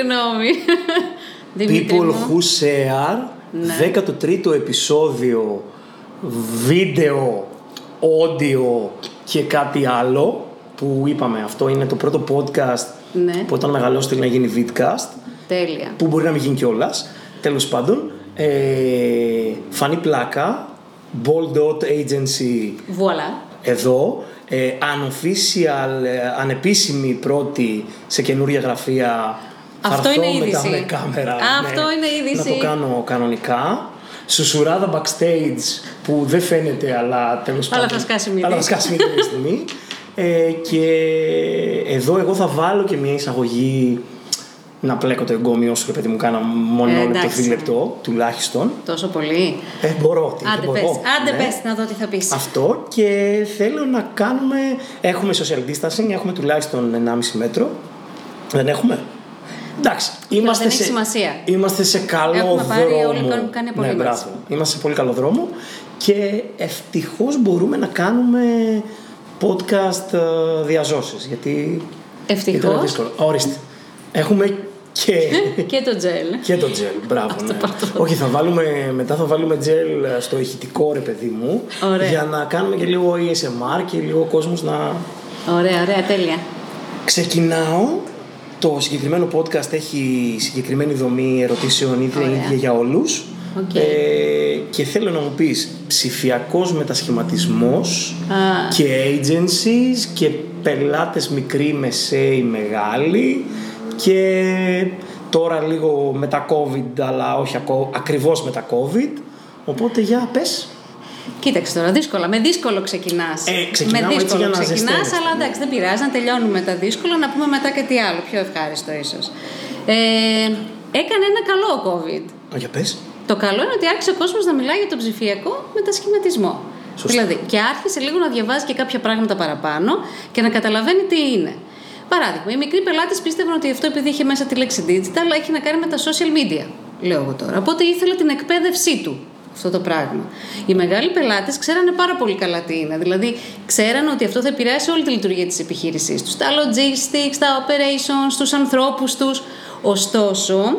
Έτσι. Συγγνώμη. People who share, ναι. 13ο επεισόδιο, βίντεο, audio και κάτι άλλο που είπαμε αυτό είναι το πρώτο podcast ναι. που όταν μεγαλώσει να γίνει vidcast. Τέλεια. Που μπορεί να μην γίνει κιόλας. Τέλος πάντων, ε, φανή πλάκα, Bold Dot Agency. Voilà. Εδώ. Ε, unofficial, ε, ανεπίσημη πρώτη σε καινούργια γραφεία. Αυτό είναι είδηση. με κάμερα. Αυτό ναι, είναι είδηση. Να το κάνω κανονικά. Σουσουράδα backstage που δεν φαίνεται, αλλά τέλος πάντων. Αλλά θα σκάσει μία. Αλλά θα σκάσει μία στιγμή. Ε, και εδώ εγώ θα βάλω και μια εισαγωγή να πλέκω το εγκόμιο σου και παιδί μου κάνα μόνο ε, λεπτό, δίλεπτο τουλάχιστον. Τόσο πολύ. Ε, μπορώ. Τι, Άντε μπορώ, πες, άντε ναι. πες να δω τι θα πεις. Αυτό και θέλω να κάνουμε, έχουμε social distancing, έχουμε τουλάχιστον 1,5 μέτρο. Δεν έχουμε; Εντάξει, είμαστε, δεν σε, σημασία. είμαστε σε καλό Έχουμε δρόμο. Πάρει όλοι κάνουν κάνει ναι, μπράβο. Είμαστε σε πολύ καλό δρόμο και ευτυχώς μπορούμε να κάνουμε podcast ε, διαζώσεις γιατί Ευτυχώς; ήταν δύσκολο. Ορίστε. Έχουμε και... και το τζελ. και το τζελ, μπράβο. ναι. Όχι, θα βάλουμε, μετά θα βάλουμε τζελ στο ηχητικό ρε παιδί μου Ωραία. για να κάνουμε και λίγο ASMR και λίγο κόσμος να... Ωραία, ωραία, τέλεια. Ξεκινάω. Το συγκεκριμένο podcast έχει συγκεκριμένη δομή ερωτήσεων ίδια, ίδια για όλους. Okay. Ε, και θέλω να μου πεις ψηφιακός μετασχηματισμός Α. και agencies και πελάτες μικροί, μεσαίοι, μεγάλοι και τώρα λίγο μετά COVID αλλά όχι ακο- ακριβώς μετά COVID οπότε για πες Κοίταξε τώρα, δύσκολα. Με δύσκολο ξεκινάς. Ε, ξεκινάω με έτσι δύσκολο για να ξεκινάς, ζεσταίνεις. αλλά εντάξει, δεν πειράζει να τελειώνουμε τα δύσκολα, να πούμε μετά κάτι άλλο, πιο ευχάριστο ίσως. Ε, έκανε ένα καλό ο COVID. Α, για πες Το καλό είναι ότι άρχισε ο κόσμος να μιλάει για τον ψηφιακό μετασχηματισμό. Σωστά. Δηλαδή, και άρχισε λίγο να διαβάζει και κάποια πράγματα παραπάνω και να καταλαβαίνει τι είναι. Παράδειγμα, οι μικροί πελάτες πίστευαν ότι αυτό επειδή είχε μέσα τη λέξη digital έχει να κάνει με τα social media. Λέω εγώ τώρα. Οπότε ήθελε την εκπαίδευσή του αυτό το πράγμα. Οι μεγάλοι πελάτες ξέρανε πάρα πολύ καλά τι είναι. Δηλαδή, ξέρανε ότι αυτό θα επηρεάσει όλη τη λειτουργία της επιχείρησής τους. Τα logistics, τα operations, τους ανθρώπους τους. Ωστόσο,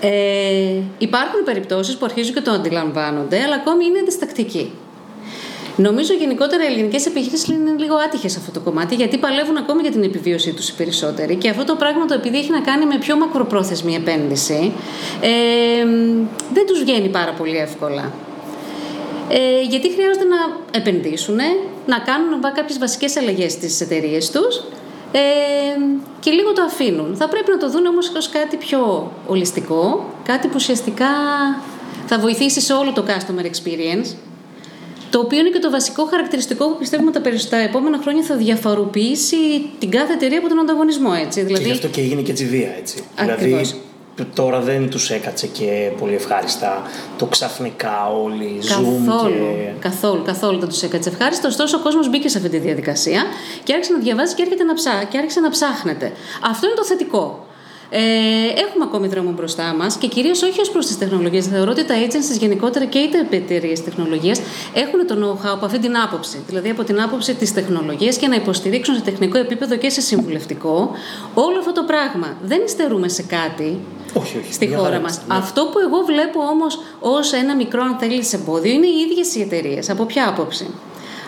ε, υπάρχουν περιπτώσεις που αρχίζουν και το αντιλαμβάνονται, αλλά ακόμη είναι διστακτικοί. Νομίζω γενικότερα οι ελληνικές επιχειρήσει είναι λίγο άτυχες σε αυτό το κομμάτι, γιατί παλεύουν ακόμη για την επιβίωσή τους οι περισσότεροι. Και αυτό το πράγμα το επειδή έχει να κάνει με πιο μακροπρόθεσμη επένδυση, ε, δεν τους βγαίνει πάρα πολύ εύκολα. Ε, γιατί χρειάζεται να επενδύσουν, να κάνουν κάποιες βασικές αλλαγές στις εταιρείες τους ε, και λίγο το αφήνουν. Θα πρέπει να το δουν όμως ως κάτι πιο ολιστικό, κάτι που ουσιαστικά θα βοηθήσει σε όλο το customer experience, το οποίο είναι και το βασικό χαρακτηριστικό που πιστεύουμε τα, περισ- τα επόμενα χρόνια θα διαφοροποιήσει την κάθε εταιρεία από τον ανταγωνισμό. Έτσι. και Δηλαδή, γι' αυτό και έγινε και έτσι βία έτσι Ακριβώς. δηλαδή τώρα δεν τους έκατσε και πολύ ευχάριστα το ξαφνικά όλοι Zoom Καθόλου, και... καθόλου, καθόλου δεν τους έκατσε ευχάριστο. Ωστόσο, ο κόσμος μπήκε σε αυτή τη διαδικασία και άρχισε να διαβάζει και, έρχεται να ψά, και άρχισε να ψάχνεται. Αυτό είναι το θετικό. Ε, έχουμε ακόμη δρόμο μπροστά μας και κυρίως όχι ως προς τις τεχνολογίες. Θεωρώ ότι τα agencies γενικότερα και οι εταιρείε τεχνολογία έχουν το know-how από αυτή την άποψη. Δηλαδή από την άποψη της τεχνολογίας και να υποστηρίξουν σε τεχνικό επίπεδο και σε συμβουλευτικό όλο αυτό το πράγμα. Δεν υστερούμε σε κάτι όχι, όχι, στη μια χώρα χαρά μας. είμαστε, ναι. Αυτό που εγώ βλέπω όμως ως ένα μικρό, αν θέλεις, εμπόδιο είναι οι ίδιες οι εταιρείες. Από ποια άποψη;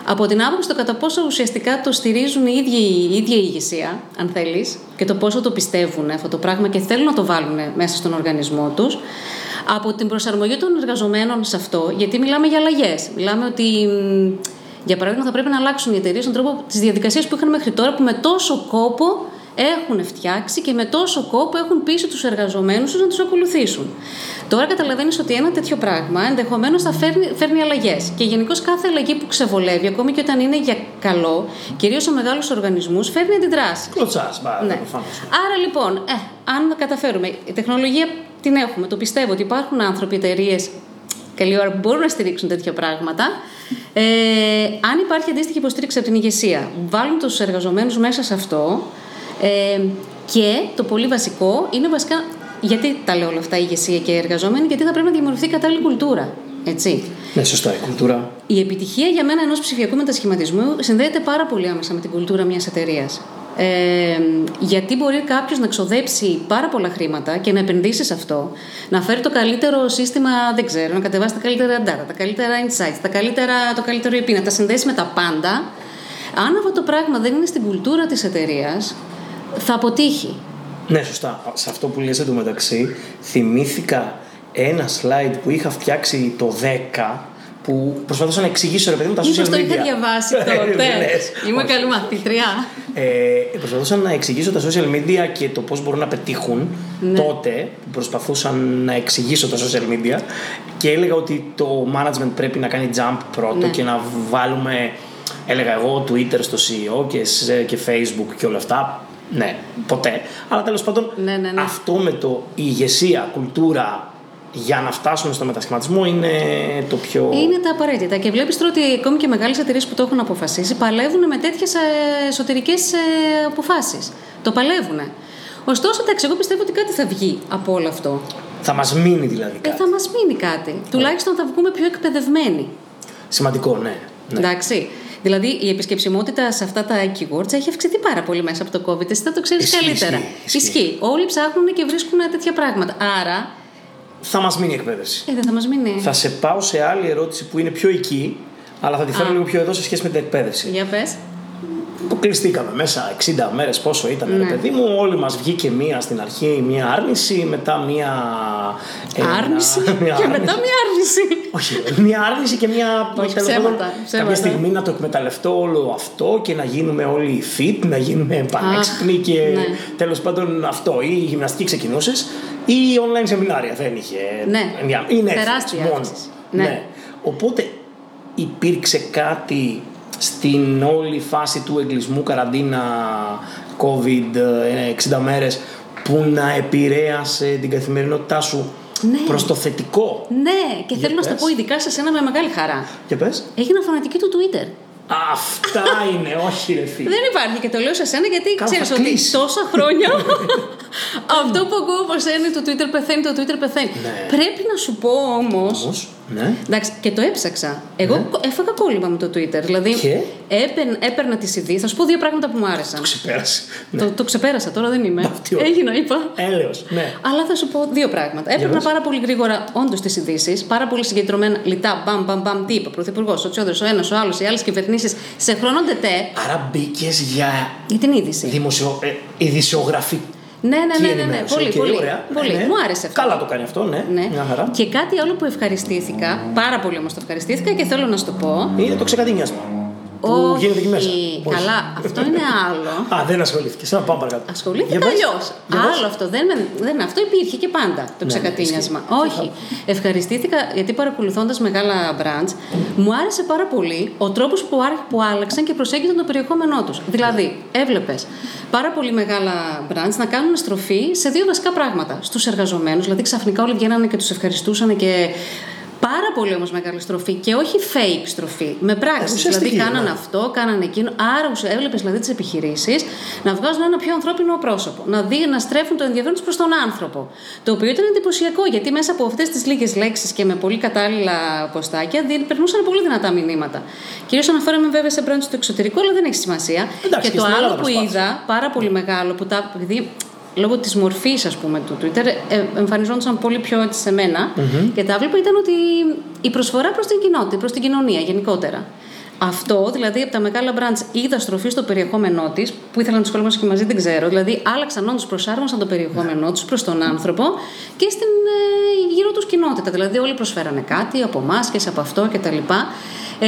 Από την άποψη το κατά πόσο ουσιαστικά το στηρίζουν η ίδια η ίδια η ηγεσία, αν θέλεις, και το πόσο το πιστεύουν αυτό το πράγμα και θέλουν να το βάλουν μέσα στον οργανισμό τους. Από την προσαρμογή των εργαζομένων σε αυτό, γιατί μιλάμε για αλλαγές. Μιλάμε ότι, μ, για παράδειγμα, θα πρέπει να αλλάξουν οι εταιρείες τον τρόπο της διαδικασίας που είχαν μέχρι τώρα, που με τόσο κόπο έχουν φτιάξει και με τόσο κόπο έχουν πείσει τους εργαζομένους τους να τους ακολουθήσουν. Τώρα καταλαβαίνεις ότι ένα τέτοιο πράγμα ενδεχομένως θα φέρνει, φέρνει αλλαγές. Και γενικώς κάθε αλλαγή που ξεβολεύει, ακόμη και όταν είναι για καλό, κυρίως σε μεγάλους οργανισμούς, φέρνει αντιδράσεις. Κλωτσάς, μπα, Ναι. προφανώς. Άρα λοιπόν, ε, αν καταφέρουμε, η τεχνολογία την έχουμε, το πιστεύω ότι υπάρχουν άνθρωποι, εταιρείες καλή ώρα που μπορούν να στηρίξουν τέτοια πράγματα. Ε, αν υπάρχει αντίστοιχη υποστήριξη από την ηγεσία, βάλουν τους εργαζομένους μέσα σε αυτό. Ε, και το πολύ βασικό είναι βασικά γιατί τα λέω όλα αυτά η ηγεσία και οι εργαζόμενοι, γιατί θα πρέπει να δημιουργηθεί κατάλληλη κουλτούρα. Έτσι. Ναι, σωστά, η κουλτούρα. Η επιτυχία για μένα ενός ψηφιακού μετασχηματισμού συνδέεται πάρα πολύ άμεσα με την κουλτούρα μιας εταιρείας. Ε, γιατί μπορεί κάποιος να ξοδέψει πάρα πολλά χρήματα και να επενδύσει σε αυτό, να φέρει το καλύτερο σύστημα, δεν ξέρω, να κατεβάσει τα καλύτερα data, τα καλύτερα insights, τα καλύτερα, το καλύτερο EP, να τα συνδέσει με τα πάντα. Αν αυτό το πράγμα δεν είναι στην κουλτούρα της εταιρείας, θα αποτύχει. Ναι, σωστά. Σε αυτό που λες εντωμεταξύ, θυμήθηκα ένα slide που είχα φτιάξει το 10 που προσπαθούσα να εξηγήσω ρε παιδί μου τα social media. το είχα διαβάσει τότε; Είμαι καλή μαθήτρια. Ε, προσπαθούσα να εξηγήσω τα social media και το πώς μπορούν να πετύχουν ναι. τότε που προσπαθούσαν να εξηγήσω τα social media και έλεγα ότι το management πρέπει να κάνει jump πρώτο ναι. και να βάλουμε έλεγα εγώ Twitter στο CEO και, και Facebook και όλα αυτά ναι, ποτέ. Αλλά τέλος πάντων, ναι, ναι, ναι. αυτό με το η ηγεσία, κουλτούρα για να φτάσουμε στο μετασχηματισμό είναι το πιο. Είναι τα απαραίτητα. Και βλέπεις τώρα ότι ακόμη και μεγάλες εταιρείες που το έχουν αποφασίσει παλεύουν με τέτοιες εσωτερικές ε, αποφάσεις. Το παλεύουν. Ωστόσο, εντάξει, εγώ πιστεύω ότι κάτι θα βγει από όλο αυτό. Θα μας μείνει δηλαδή. Ε, κάτι. θα μας μείνει κάτι. Τουλάχιστον θα βγούμε πιο εκπαιδευμένοι. Σημαντικό, ναι. ναι. Εντάξει. Δηλαδή η επισκεψιμότητα σε αυτά τα keywords έχει αυξηθεί πάρα πολύ μέσα από το COVID. Εσύ θα το ξέρεις καλύτερα. Ισχύει, ισχύει. Όλοι ψάχνουν και βρίσκουν τέτοια πράγματα. Άρα. Θα μας μείνει η εκπαίδευση. Ε, δεν θα μας μείνει. Θα σε πάω σε άλλη ερώτηση που είναι πιο εκεί, αλλά θα τη φέρω λίγο πιο εδώ σε σχέση με την εκπαίδευση. Για πες που κλειστήκαμε μέσα 60 μέρες πόσο ήταν ναι. ρε παιδί μου όλοι μας βγήκε μία στην αρχή μία άρνηση μετά μία άρνηση μία και μετά μία άρνηση όχι μία άρνηση και μία όχι ψέματα, κάποια στιγμή να το εκμεταλλευτώ όλο αυτό και να γίνουμε όλοι fit να γίνουμε πανέξυπνοι και ναι. τέλος πάντων αυτό ή η γυμναστική ξεκινούσες ή online σεμινάρια δεν είχε ναι. είναι τεράστια μόνο ναι. ναι. οπότε υπήρξε κάτι στην όλη φάση του εγκλισμού, καραντίνα, COVID, 60 ε, μέρες που να επηρέασε την καθημερινότητά σου ναι. προς το θετικό. Ναι, και θέλω να σου το πω ειδικά σε σένα με μεγάλη χαρά. Και πες. Έγινα φανατική του Twitter. Αυτά είναι, όχι ρε φίλε. Δεν υπάρχει και το λέω σε σένα γιατί ξέρεις ότι τόσα χρόνια αυτό που ακούω από σένα το Twitter πεθαίνει, το Twitter πεθαίνει. Ναι. Πρέπει να σου πω όμως. Ναι. Εντάξει, και το έψαξα. Εγώ ναι. έφαγα κόλλημα με το Twitter. Δηλαδή, και; Έπαιρ, έπαιρνα τις ειδήσεις. Θα σου πω δύο πράγματα που μου άρεσαν. Το ξεπέρασε. Ναι. Το, το ξεπέρασα, τώρα δεν είμαι. Έγινα, είπα. Έλεος, ναι. Αλλά θα σου πω δύο πράγματα. Έπαιρνα πάρα πολύ γρήγορα όντως τις ειδήσεις, πάρα πολύ συγκεντρωμένα, λιτά, μπαμ, μπαμ, μπαμ, τι είπε ο Πρωθυπουργός, ο Τσιόδρο, ο ένας, ο άλλος, οι άλλες κυβερνήσεις σε χρόνο τετέ. Άρα μπήκες για. Για την είδηση. Δημοσιο... Ε, ειδησιογραφική ναι, ναι, ναι, ναι, ναι. Πολύ, okay, πολύ. Ωραία. πολύ. Ναι. Μου άρεσε αυτό. Καλά το κάνει αυτό, ναι. ναι. Μια χαρά. Και κάτι άλλο που ευχαριστήθηκα, πάρα πολύ όμως το ευχαριστήθηκα και θέλω να σου το πω. Είναι το ξεκατίνιασμα που γίνεται εκεί μέσα. Καλά, αυτό είναι άλλο. Α, δεν ασχολήθηκες. Να πάμε παρακάτω. Ασχολήθηκα αλλιώς. Άλλο αυτό. Δεν, δεν, αυτό υπήρχε και πάντα το ναι, ξεκατίνιασμα. Όχι. Ευχαριστήθηκα γιατί παρακολουθώντας μεγάλα brands, μου άρεσε πάρα πολύ ο τρόπος που, που άλλαξαν και προσέγγισαν το περιεχόμενό τους. Δηλαδή, έβλεπες πάρα πολύ μεγάλα brands να κάνουν στροφή σε δύο βασικά πράγματα. Στους εργαζομένους, δηλαδή ξαφνικά όλοι βγαίνανε και τους ευχαριστούσαν και Πάρα πολύ όμως μεγάλη στροφή και όχι fake στροφή. Με πράξεις. Δηλαδή, κάνανε ναι. αυτό, κάνανε εκείνο. Άρα, έβλεπες δηλαδή τις επιχειρήσεις να βγάζουν ένα πιο ανθρώπινο πρόσωπο. Να, δει, να στρέφουν το ενδιαφέρον τους προς τον άνθρωπο. Το οποίο ήταν εντυπωσιακό γιατί μέσα από αυτές τις λίγες λέξεις και με πολύ κατάλληλα ποστάκια περνούσαν πολύ δυνατά μηνύματα. Κυρίως αναφέρομαι βέβαια σε μπράντ του εξωτερικού, αλλά δεν έχει σημασία. Εντάξει, και το άλλο που είδα, πάρα πολύ μεγάλο, που τα, επειδή λόγω της μορφής ας πούμε του Twitter ε, εμφανιζόντουσαν πολύ πιο έτσι σε μενα και τα βλέπω ήταν ότι η προσφορά προς την κοινότητα, προς την κοινωνία γενικότερα. Αυτό, δηλαδή από τα μεγάλα brands είδα στροφή στο περιεχόμενό της, που ήθελαν να τους σχολιάσω και μαζί, δεν ξέρω. Δηλαδή, άλλαξαν όντως, προσάρμοσαν το περιεχόμενό τους προς τον άνθρωπο και στην ε, γύρω τους κοινότητα. Δηλαδή, όλοι προσφέρανε κάτι από μάσκε, από αυτό κτλ. Ε,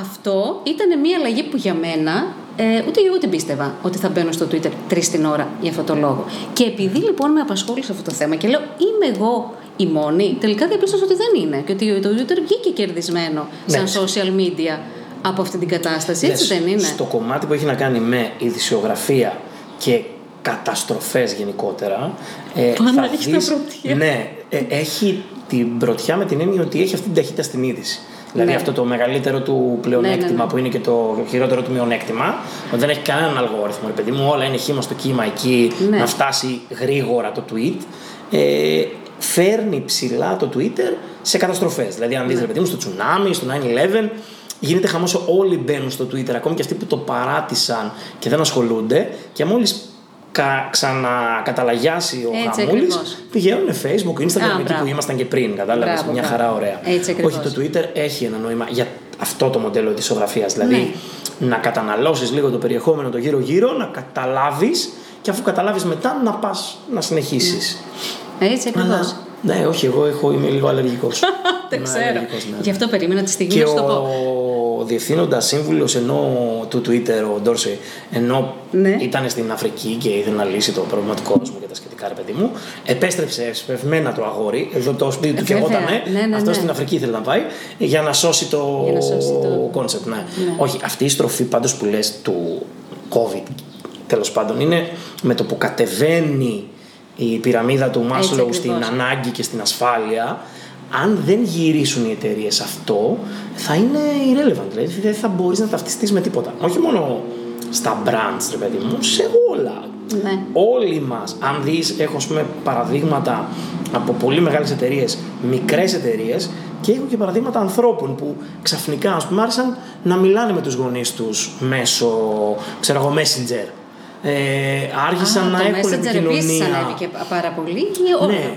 αυτό ήταν μια αλλαγή που για μένα ε, ούτε εγώ την πίστευα ότι θα μπαίνω στο Twitter τρεις την ώρα για αυτό το λόγο. Και επειδή λοιπόν με απασχόλησε αυτό το θέμα και λέω είμαι εγώ η μόνη, τελικά διαπίστωσα ότι δεν είναι. Και ότι το Twitter βγήκε κερδισμένο ναι. σαν social media από αυτή την κατάσταση. Έτσι δεν είναι. Στο κομμάτι που έχει να κάνει με ειδησιογραφία και καταστροφές γενικότερα. Ε, θα δεις, Ναι, ε, έχει την πρωτιά με την έννοια ότι έχει αυτή την ταχύτητα στην είδηση. Δηλαδή ναι. αυτό το μεγαλύτερο του πλεονέκτημα ναι, ναι, που είναι και το χειρότερο του μειονέκτημα. Ότι δεν έχει κανέναν αλγόριθμο. Ρε παιδί μου, όλα είναι χήμα στο κύμα εκεί να φτάσει γρήγορα το tweet. Ε, φέρνει ψηλά το Twitter σε καταστροφές. Δηλαδή, αν δεις, ρε παιδί μου, στο τσουνάμι, στο 9-11, γίνεται χαμός. Όλοι μπαίνουν στο Twitter, ακόμη και αυτοί που το παράτησαν και δεν ασχολούνται. Και μόλις κα, ξανακαταλαγιάσει ο Έτσι χαμούλη, ακριβώς. πηγαίνουν Facebook, Instagram, Α, εκεί μπράβο. που ήμασταν και πριν. Κατάλαβες. Μπράβο, Μια μπράβο. χαρά ωραία. Έτσι ακριβώς. Όχι, το Twitter έχει ένα νόημα για αυτό το μοντέλο της ζωγραφία. Δηλαδή να καταναλώσεις λίγο το περιεχόμενο το γύρω-γύρω, να καταλάβεις και αφού καταλάβεις μετά να πας να συνεχίσεις. Έτσι ακριβώς. Ναι, όχι, εγώ έχω, είμαι λίγο αλλεργικός. Δεν ξέρω. Γι' αυτό περίμενα τη στιγμή Και να σου το πω. Ο διευθύνοντας σύμβουλος ενώ του Twitter, ο Ντόρσεϊ, ενώ Ναι. ήταν στην Αφρική και ήθελε να λύσει το πρόβλημα του κόσμου και τα σχετικά, ρε παιδί μου, επέστρεψε εσπευσμένα το αγόρι, εδώ το σπίτι του Ε, και εγώ βέβαια. ήταν, Ναι, ναι, αυτό ναι. στην Αφρική ήθελε να πάει, για να σώσει το Για να σώσει το- concept. Ναι. Ναι. Όχι, αυτή η στροφή πάντως που λες του COVID, τέλος πάντων, είναι με το που κατεβαίνει η πυραμίδα του Μάσλοου ακριβώς. στην ανάγκη και στην ασφάλεια, αν δεν γυρίσουν οι εταιρείες αυτό, θα είναι irrelevant. Δηλαδή δεν θα μπορείς να ταυτιστείς με τίποτα. Όχι μόνο στα brands, ρε παιδί μου, σε όλα. Ναι. Όλοι μας, αν δεις, έχω ας πούμε, παραδείγματα από πολύ μεγάλες εταιρείες, μικρές εταιρείες και έχω και παραδείγματα ανθρώπων που ξαφνικά ας πούμε, άρχισαν να μιλάνε με τους γονείς τους μέσω ξέρω εγώ, Messenger. Ε, άρχισαν Α, να το έχουν Messenger επίσης επικοινωνία. ανέβηκε πάρα πολύ ή όχι; Ναι.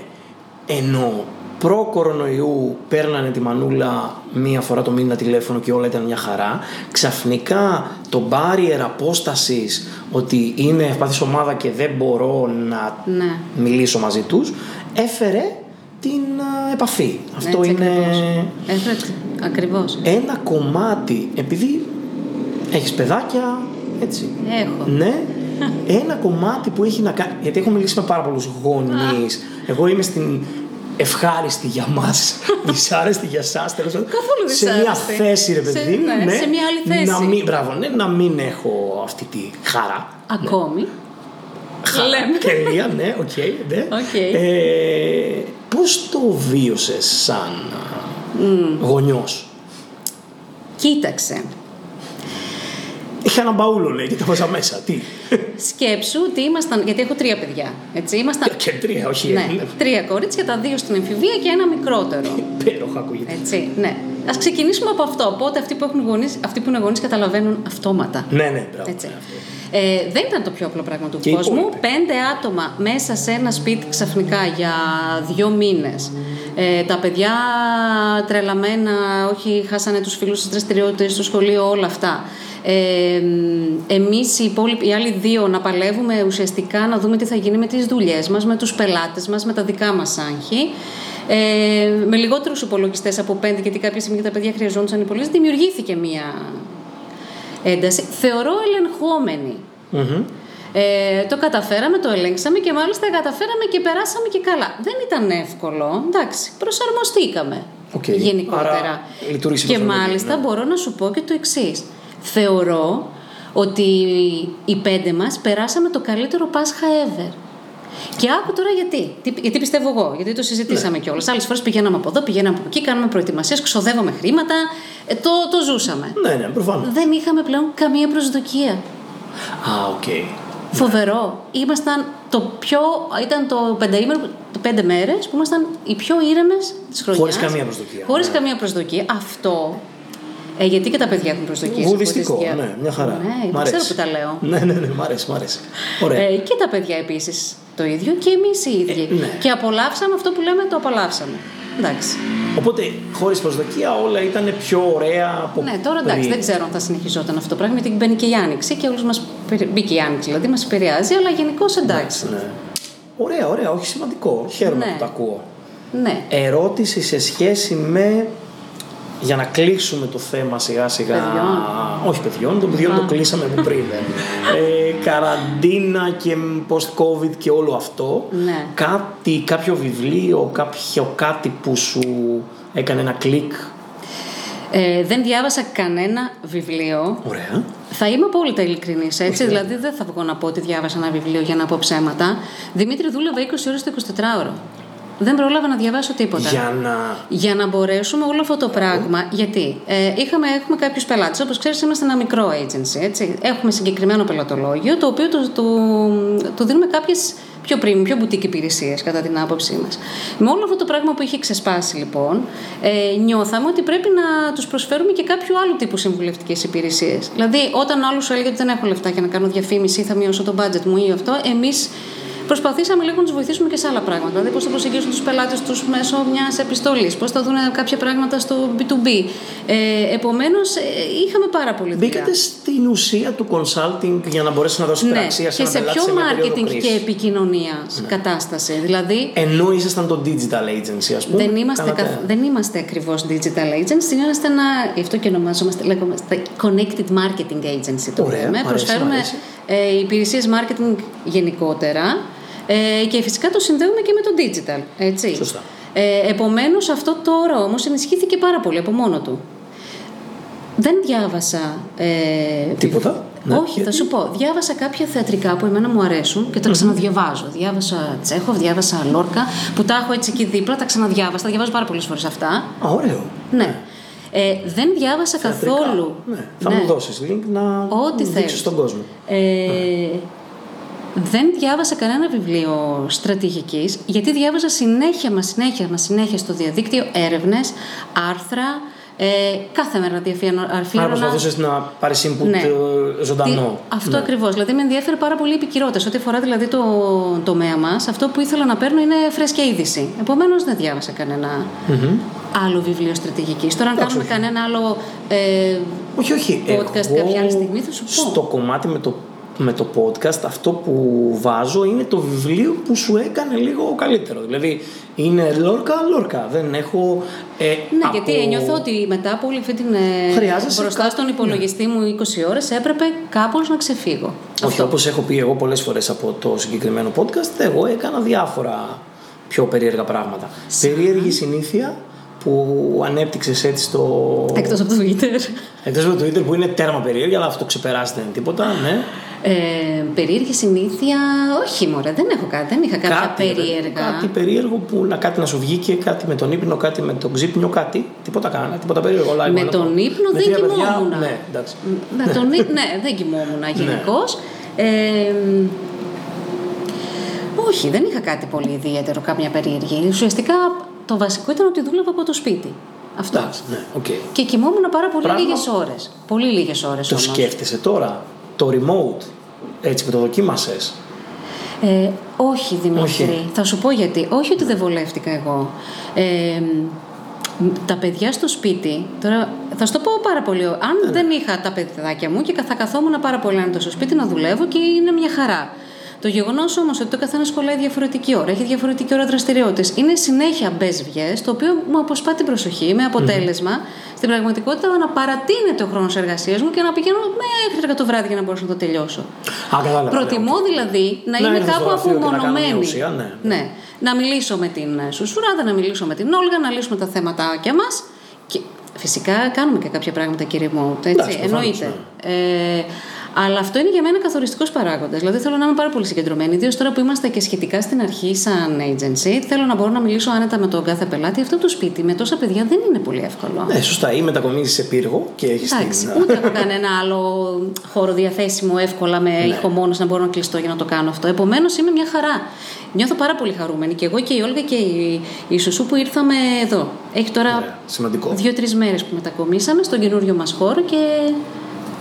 Ενώ προ-κορονοϊού παίρνανε τη μανούλα μία φορά το μήνα τηλέφωνο και όλα ήταν μια χαρά. Ξαφνικά το barrier απόστασης ότι είναι ευπαθής ομάδα και δεν μπορώ να Ναι. μιλήσω μαζί τους έφερε την α, επαφή. Αυτό Έτσι είναι ακριβώς. Έφερε ακριβώς. ένα κομμάτι, επειδή έχεις παιδάκια, έτσι, Έχω. ναι, ένα κομμάτι που έχει να κάνει. Γιατί έχω μιλήσει με πάρα πολλούς γονείς. Εγώ είμαι στην ευχάριστη για μας, δυσάρεστη για εσά, τέλος πάντων. Καθόλου Σε μια δυσάρεστη. θέση, ρε Σε- παιδί μου. ναι, σε μια άλλη θέση. Να μην, μπράβο, ναι, να μην έχω αυτή τη χαρά. Ακόμη. Χαρά, Λέμε. Τελεία, ναι, οκ. ναι. Οκ. Ε, πώς το βίωσες σαν mm. γονιός; Κοίταξε. Είχα ένα μπαούλο, λέει, και τα βάζα μέσα. Τι; Σκέψου ότι ήμασταν. Γιατί έχω τρία παιδιά. Έτσι, ήμασταν. και τρία, όχι. ναι, ένα. τρία κορίτσια, τα δύο στην εμφηβεία και ένα μικρότερο. Υπέροχα ακούγεται. Έτσι, ναι. Α ξεκινήσουμε από αυτό. Οπότε αυτοί που, έχουν γονείς, αυτοί που είναι γονείς καταλαβαίνουν αυτόματα. Ναι, ναι, μπράβο. Έτσι. ναι, αυτό. Ε, δεν ήταν το πιο απλό πράγμα του Και οι κόσμου. υπόλοιποι. Πέντε άτομα μέσα σε ένα σπίτι ξαφνικά για δύο μήνες. Ε, τα παιδιά τρελαμένα, όχι, χάσανε τους φίλους στις δραστηριότητες στο σχολείο, όλα αυτά. Ε, εμείς οι, υπόλοιποι, οι άλλοι δύο να παλεύουμε ουσιαστικά να δούμε τι θα γίνει με τις δουλειές μας, με τους πελάτες μας, με τα δικά μας άγχη. Ε, με λιγότερους υπολογιστές από πέντε, γιατί κάποια στιγμή τα παιδιά χρειαζόντουσαν υπολογιστές, δημιουργήθηκε μία ένταση. Θεωρώ ελεγχόμενη. Μμμ. Ε, το καταφέραμε, το ελέγξαμε και μάλιστα καταφέραμε και περάσαμε και καλά. Δεν ήταν εύκολο, εντάξει, προσαρμοστήκαμε Οκ. γενικότερα. Άρα λειτουργήσε και προσαρμογή, μάλιστα ναι. μπορώ να σου πω και το εξής. Θεωρώ ότι οι πέντε μας περάσαμε το καλύτερο Πάσχα ever. Και άκου τώρα γιατί. Τι- Γιατί πιστεύω εγώ, γιατί το συζητήσαμε κιόλας. Άλλες φορές πηγαίναμε από εδώ, πηγαίναμε από εκεί, κάναμε προετοιμασίες, ξοδεύαμε χρήματα. Ε, το, το ζούσαμε. Ναι, ναι, προφανώς. Δεν είχαμε πλέον καμία προσδοκία. Α, οκ. Φοβερό. Ήμασταν το πιο. ήταν το πενταήμερο, το πέντε μέρες που ήμασταν οι πιο ήρεμες της χρονιάς. Χωρίς καμία προσδοκία. Χωρίς Ναι. καμία προσδοκία. Αυτό. Ε, γιατί και τα παιδιά έχουν προσδοκίες. Βουδιστικό, ναι, μια χαρά. Ναι, Μ' δεν ξέρω αρέσει. που τα λέω. Ναι, ναι, ναι, μ' αρέσει, μ' αρέσει. Ωραία. Ε, και τα παιδιά επίσης το ίδιο και εμείς οι ίδιοι. Ε, ναι. Και απολαύσαμε αυτό που λέμε, το απολαύσαμε. Εντάξει. Οπότε, χωρίς προσδοκία, όλα ήταν πιο ωραία από Ναι, τώρα εντάξει, πριν. δεν ξέρω αν θα συνεχιζόταν αυτό το πράγμα, γιατί μπαίνει και η άνοιξη και όλους μας. Μπήκε η άνοιξη, δηλαδή μας επηρεάζει, αλλά γενικώς εντάξει. Ναι. Ωραία, ωραία, όχι σημαντικό. Χαίρομαι Ναι. που το ακούω. Ναι. Ερώτηση σε σχέση με. Για να κλείσουμε το θέμα σιγά σιγά. Παιδιών. Όχι παιδιών, το παιδιών Α. το κλείσαμε από πριν. ε, καραντίνα και post-covid και όλο αυτό. Ναι. Κάτι, κάποιο βιβλίο, κάποιο κάτι που σου έκανε ένα κλικ. Ε, δεν διάβασα κανένα βιβλίο. Ωραία. Θα είμαι απόλυτα ειλικρινής, έτσι. Δηλαδή, δεν θα βγω να πω ότι διάβασα ένα βιβλίο για να πω ψέματα. Δημήτρη, δούλευα 20 ώρες το 24ωρο. Δεν πρόλαβα να διαβάσω τίποτα. Για να. Για να μπορέσουμε όλο αυτό το πράγμα. Γιατί ε, είχαμε, έχουμε κάποιους πελάτες. Όπως ξέρεις, είμαστε ένα μικρό agency. Έτσι. Έχουμε συγκεκριμένο πελατολόγιο, το οποίο του, του, του δίνουμε κάποιες πιο premium, πιο boutique υπηρεσίες, κατά την άποψή μας. Με όλο αυτό το πράγμα που είχε ξεσπάσει, λοιπόν, ε, νιώθαμε ότι πρέπει να τους προσφέρουμε και κάποιο άλλο τύπου συμβουλευτικές υπηρεσίες. Δηλαδή, όταν άλλος σου έλεγε ότι δεν έχω λεφτά για να κάνω διαφήμιση ή θα μειώσω το budget μου ή αυτό, εμείς Προσπαθήσαμε λίγο να τους βοηθήσουμε και σε άλλα πράγματα. Δηλαδή, πώς θα προσεγγίσουν τους πελάτες τους μέσω μιας επιστολής, πώς θα δουν κάποια πράγματα στο B2B. Ε, Επομένως, ε, είχαμε πάρα πολύ δουλειά. Μπήκατε στην ουσία του consulting για να μπορέσει να δώσει ναι, υπεραξία σε και ένα σε πιο πελάτη μια περίοδο marketing κρίσης. και επικοινωνίας κατάσταση. Δηλαδή, Ενώ ήσασταν το digital agency, ας πούμε. δεν είμαστε, κάνατε- καθ- δεν είμαστε ακριβώς digital agency, είμαστε ένα. Γι' αυτό και ονομάζομαστε λέγομαστε connected marketing agency. Το Ωραία, λέμε. μ' αρέσει, Προσφέρουμε μ' αρέσει. ε, υπηρεσίες marketing γενικότερα ε, και φυσικά το συνδέουμε και με το digital. Έτσι. Σωστά. Ε, Επομένως, αυτό τώρα όμως ενισχύθηκε πάρα πολύ από μόνο του. Δεν διάβασα. Ε, Τίποτα. Ναι, Όχι, θα γιατί; σου πω. Διάβασα κάποια θεατρικά που εμένα μου αρέσουν και τα ξαναδιαβάζω. Διάβασα Τσέχοφ, διάβασα Λόρκα, που τα έχω έτσι εκεί δίπλα, τα ξαναδιάβασα. Τα διαβάζω πάρα πολλές φορές αυτά. Α, ωραίο. Ναι. Ε, δεν διάβασα Θεατρικά. καθόλου. Ναι. Θα μου δώσεις link να Ό,τι δείξεις θέλεις. στον κόσμο. Ε, δεν διάβασα κανένα βιβλίο στρατηγικής γιατί διάβαζα συνέχεια μα συνέχεια μα συνέχεια στο διαδίκτυο έρευνες, άρθρα, ε, κάθε μέρα να Άρα αφιέρωνα προσπαθούσες να πάρεις input Ναι. ε, ζωντανό. Τι- Αυτό Ναι. ακριβώς. Δηλαδή με ενδιαφέρει πάρα πολύ η επικυρότητα. Σε ό,τι αφορά δηλαδή το τομέα μας, αυτό που ήθελα να παίρνω είναι φρέσκια είδηση. Επομένως δεν διάβασα κανένα άλλο βιβλίο στρατηγικής. Τώρα, αν Εντάξει, κάνουμε όχι. κανένα άλλο. Ε, Όχι, όχι. podcast Εγώ κάποια άλλη στιγμή θα σου πω. Στο κομμάτι με το, με το podcast, αυτό που βάζω είναι το βιβλίο που σου έκανε λίγο καλύτερο. Δηλαδή, είναι λόρκα, λόρκα. Δεν έχω. Ε, ναι, από- γιατί ένιωθα ότι μετά από όλη αυτή την. ε, Χρειάζεσαι μπροστά κάτι- στον υπολογιστή μου 20 ώρες έπρεπε κάπως να ξεφύγω. Όχι, όπως έχω πει εγώ πολλές φορές από το συγκεκριμένο podcast, εγώ έκανα διάφορα πιο περίεργα πράγματα. Περίεργη συνήθεια που ανέπτυξες έτσι στο. Εκτός από το Twitter. Εκτός από το Twitter που είναι τέρμα περίεργη, αλλά αυτό το ξεπεράσει δεν είναι τίποτα, ναι. Ε, περίεργη συνήθεια. Όχι, μωρέ, δεν έχω κάτι. Δεν είχα κάποια ρε, περίεργα. Κάτι περίεργο που να κάτι να σου βγήκε, κάτι με τον ύπνο, κάτι με τον ξύπνιο, κάτι. Τίποτα κανένα, τίποτα περίεργο. όλα Με εγώ τον να- ύπνο με δεν τρία παιδιά, κοιμόμουν. Ναι, εντάξει. Με τον ύ- ναι, δεν κοιμόμουν γενικώς. Ε, όχι, δεν είχα κάτι πολύ ιδιαίτερο, κάμια περίεργη. Ουσιαστικά το βασικό ήταν ότι δούλευα από το σπίτι. Αυτό. Εντάξει, ναι, οκ. Και κοιμόμουν πάρα πολύ Πράγμα- λίγες ώρες. Πολύ λίγες ώρες Το όμως. σκέφτεσαι τώρα, το remote, έτσι που το δοκίμασες; Ε, όχι, Δημήτρη. Όχι. Θα σου πω γιατί. Όχι ότι δεν βολεύτηκα εγώ. Ε, μ, τα παιδιά στο σπίτι, τώρα θα σου το πω πάρα πολύ. Αν δεν είχα τα παιδάκια μου και θα καθόμουν πάρα πολύ άνετα στο σπίτι να δουλεύω και είναι μια χαρά. Το γεγονός όμως ότι το καθένας κολλάει διαφορετική ώρα, έχει διαφορετική ώρα δραστηριότητες, είναι συνέχεια μπες το οποίο μου αποσπά την προσοχή με αποτέλεσμα στην πραγματικότητα να παρατείνεται ο χρόνος εργασίας μου και να πηγαίνω μέχρι αργά το βράδυ για να μπορέσω να το τελειώσω. Α, κατάλαβα. Προτιμώ ναι, οκ. δηλαδή να, Να είμαι έρθω στο κάπου γραφείο και να κάνω μια απομονωμένη. ουσία, ναι. ναι. Να μιλήσω με την ε, Σουσουράδα, να μιλήσω με την Όλγα, να λύσουμε τα θέματάκια μας. Και φυσικά κάνουμε και κάποια πράγματα και remote, έτσι. Εντάξει, προφανώς, εννοείται. Ε, αλλά αυτό είναι για μένα καθοριστικός παράγοντας. Δηλαδή θέλω να είμαι πάρα πολύ συγκεντρωμένη. Ιδίως τώρα που είμαστε και σχετικά στην αρχή, σαν agency, θέλω να μπορώ να μιλήσω άνετα με τον κάθε πελάτη. Αυτό το σπίτι με τόσα παιδιά δεν είναι πολύ εύκολο. Ναι, σωστά. Ή μετακομίζεις σε πύργο και έχεις Εντάξει, την. ούτε έχω κανένα άλλο χώρο διαθέσιμο εύκολα με Ναι. ηχομόνο να μπορώ να κλειστώ για να το κάνω αυτό. Επομένως είμαι μια χαρά. Νιώθω πάρα πολύ χαρούμενη και εγώ και η Όλγα και η, η Σουσού που ήρθαμε εδώ. Έχει τώρα Ωραία, σημαντικό. δύο-τρεις μέρες που μετακομίσαμε στον καινούριο μας χώρο και